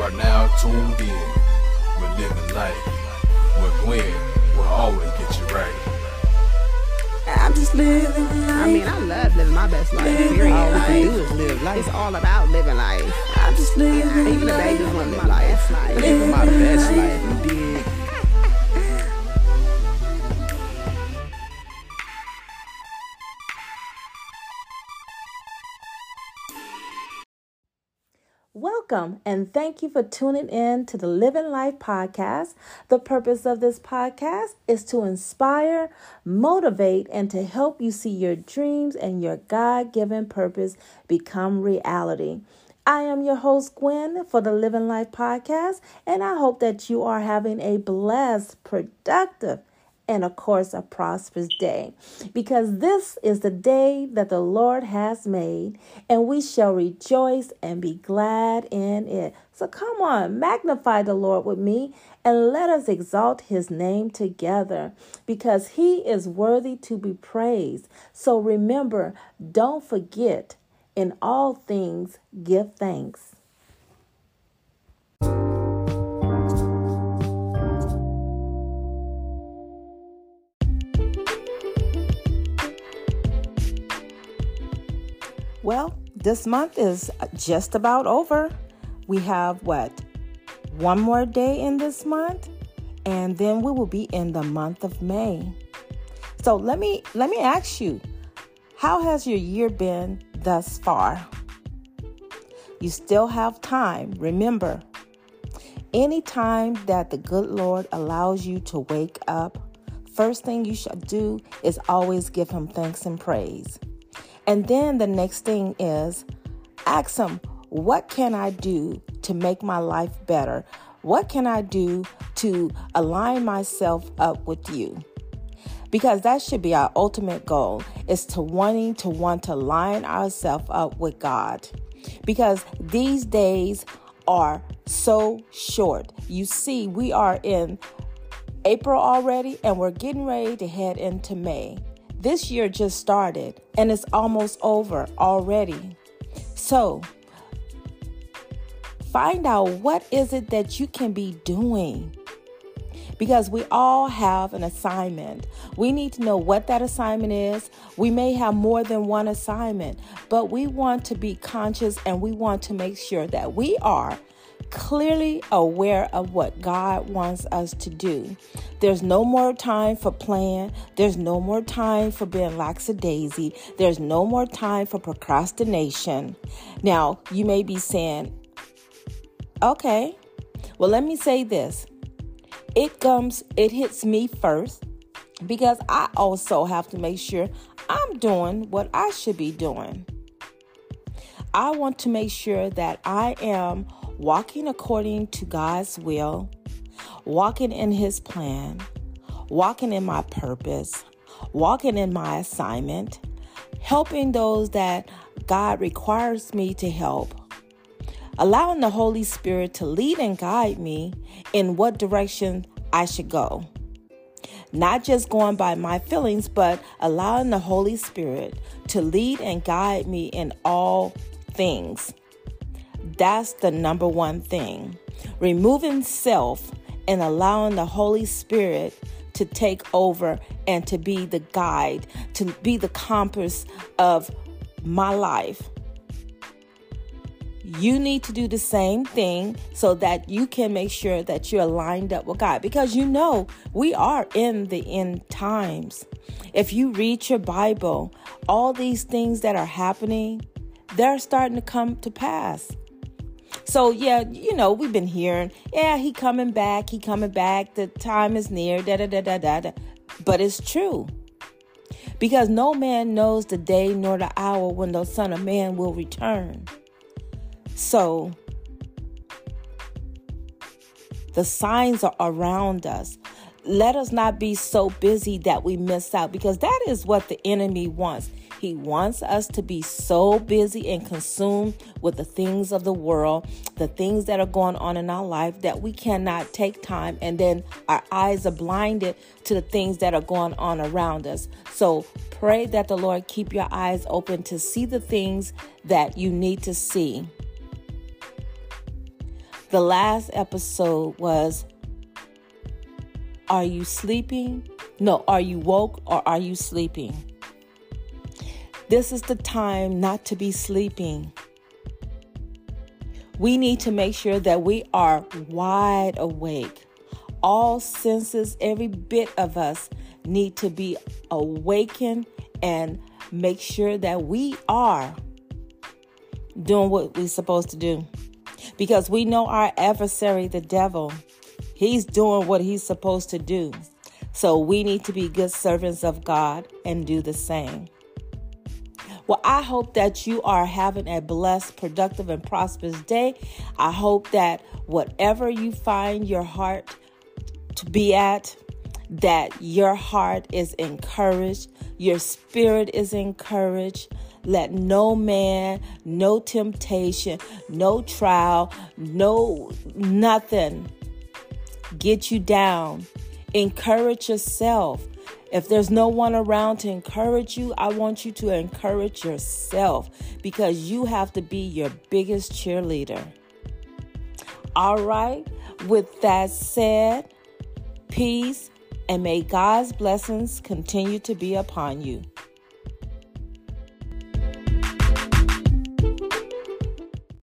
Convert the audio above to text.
You are now tuned in with Living Life, where Gwen will always get you right. I'm just living life. I mean, I love living my best life. Period. All we Like, can do is live life. it's all about living life. I'm just living Even the life. babies want to live life. Like, Living my best life, you dig? Welcome and thank you for tuning in to the Living Life podcast. The purpose of this podcast is to inspire, motivate, and to help you see your dreams and your God given purpose become reality. I am your host, Gwen, for the Living Life podcast, and I hope that you are having a blessed, productive, and of course, a prosperous day. Because this is the day that the Lord has made, and we shall rejoice and be glad in it. So come on, magnify the Lord with me, and let us exalt his name together, because he is worthy to be praised. So remember, don't forget, in all things, give thanks. Well, this month is just about over. We have what? One more day in this month, and then we will be in the month of May. So let me let me ask you, how has your year been thus far? You still have time. Remember, any time that the good Lord allows you to wake up, first thing you should do is always give him thanks and praise. And then the next thing is ask him, what can I do to make my life better? What can I do to align myself up with you? Because that should be our ultimate goal is to wanting to want to line ourselves up with God. Because these days are so short. You see, we are in April already and we're getting ready to head into May. This year just started and it's almost over already. So, find out what is it that you can be doing because we all have an assignment. We need to know what that assignment is. We may have more than one assignment, but we want to be conscious and we want to make sure that we are clearly aware of what God wants us to do. There's no more time for playing. There's no more time for being lackadaisy. There's no more time for procrastination. Now, you may be saying, okay, well, let me say this. It comes, it hits me first because I also have to make sure I'm doing what I should be doing. I want to make sure that I am walking according to God's will, walking in His plan, walking in my purpose, walking in my assignment, helping those that God requires me to help, allowing the Holy Spirit to lead and guide me in what direction I should go. Not just going by my feelings, but allowing the Holy Spirit to lead and guide me in all things. That's the number one thing. Removing self and allowing the Holy Spirit to take over and to be the guide, to be the compass of my life. You need to do the same thing so that you can make sure that you're lined up with God because you know we are in the end times. If you read your Bible, all these things that are happening, they're starting to come to pass. So yeah, you know, we've been hearing, yeah, he coming back, he coming back, the time is near, da da da da da. da. But it's true. Because no man knows the day nor the hour when the Son of Man will return. So the signs are around us. Let us not be so busy that we miss out because that is what the enemy wants. He wants us to be so busy and consumed with the things of the world, the things that are going on in our life that we cannot take time and then our eyes are blinded to the things that are going on around us. So pray that the Lord keep your eyes open to see the things that you need to see. The last episode was Are you sleeping? No, are you woke or are you sleeping? This is the time not to be sleeping. We need to make sure that we are wide awake. All senses, every bit of us need to be awakened and make sure that we are doing what we're supposed to do. Because we know our adversary, the devil, he's doing what he's supposed to do. So we need to be good servants of God and do the same. Well, I hope that you are having a blessed, productive, and prosperous day. I hope that whatever you find your heart to be at, that your heart is encouraged, your spirit is encouraged. Let no man, no temptation, no trial, no nothing get you down. Encourage yourself. If there's no one around to encourage you, I want you to encourage yourself because you have to be your biggest cheerleader. All right, with that said, peace and may God's blessings continue to be upon you.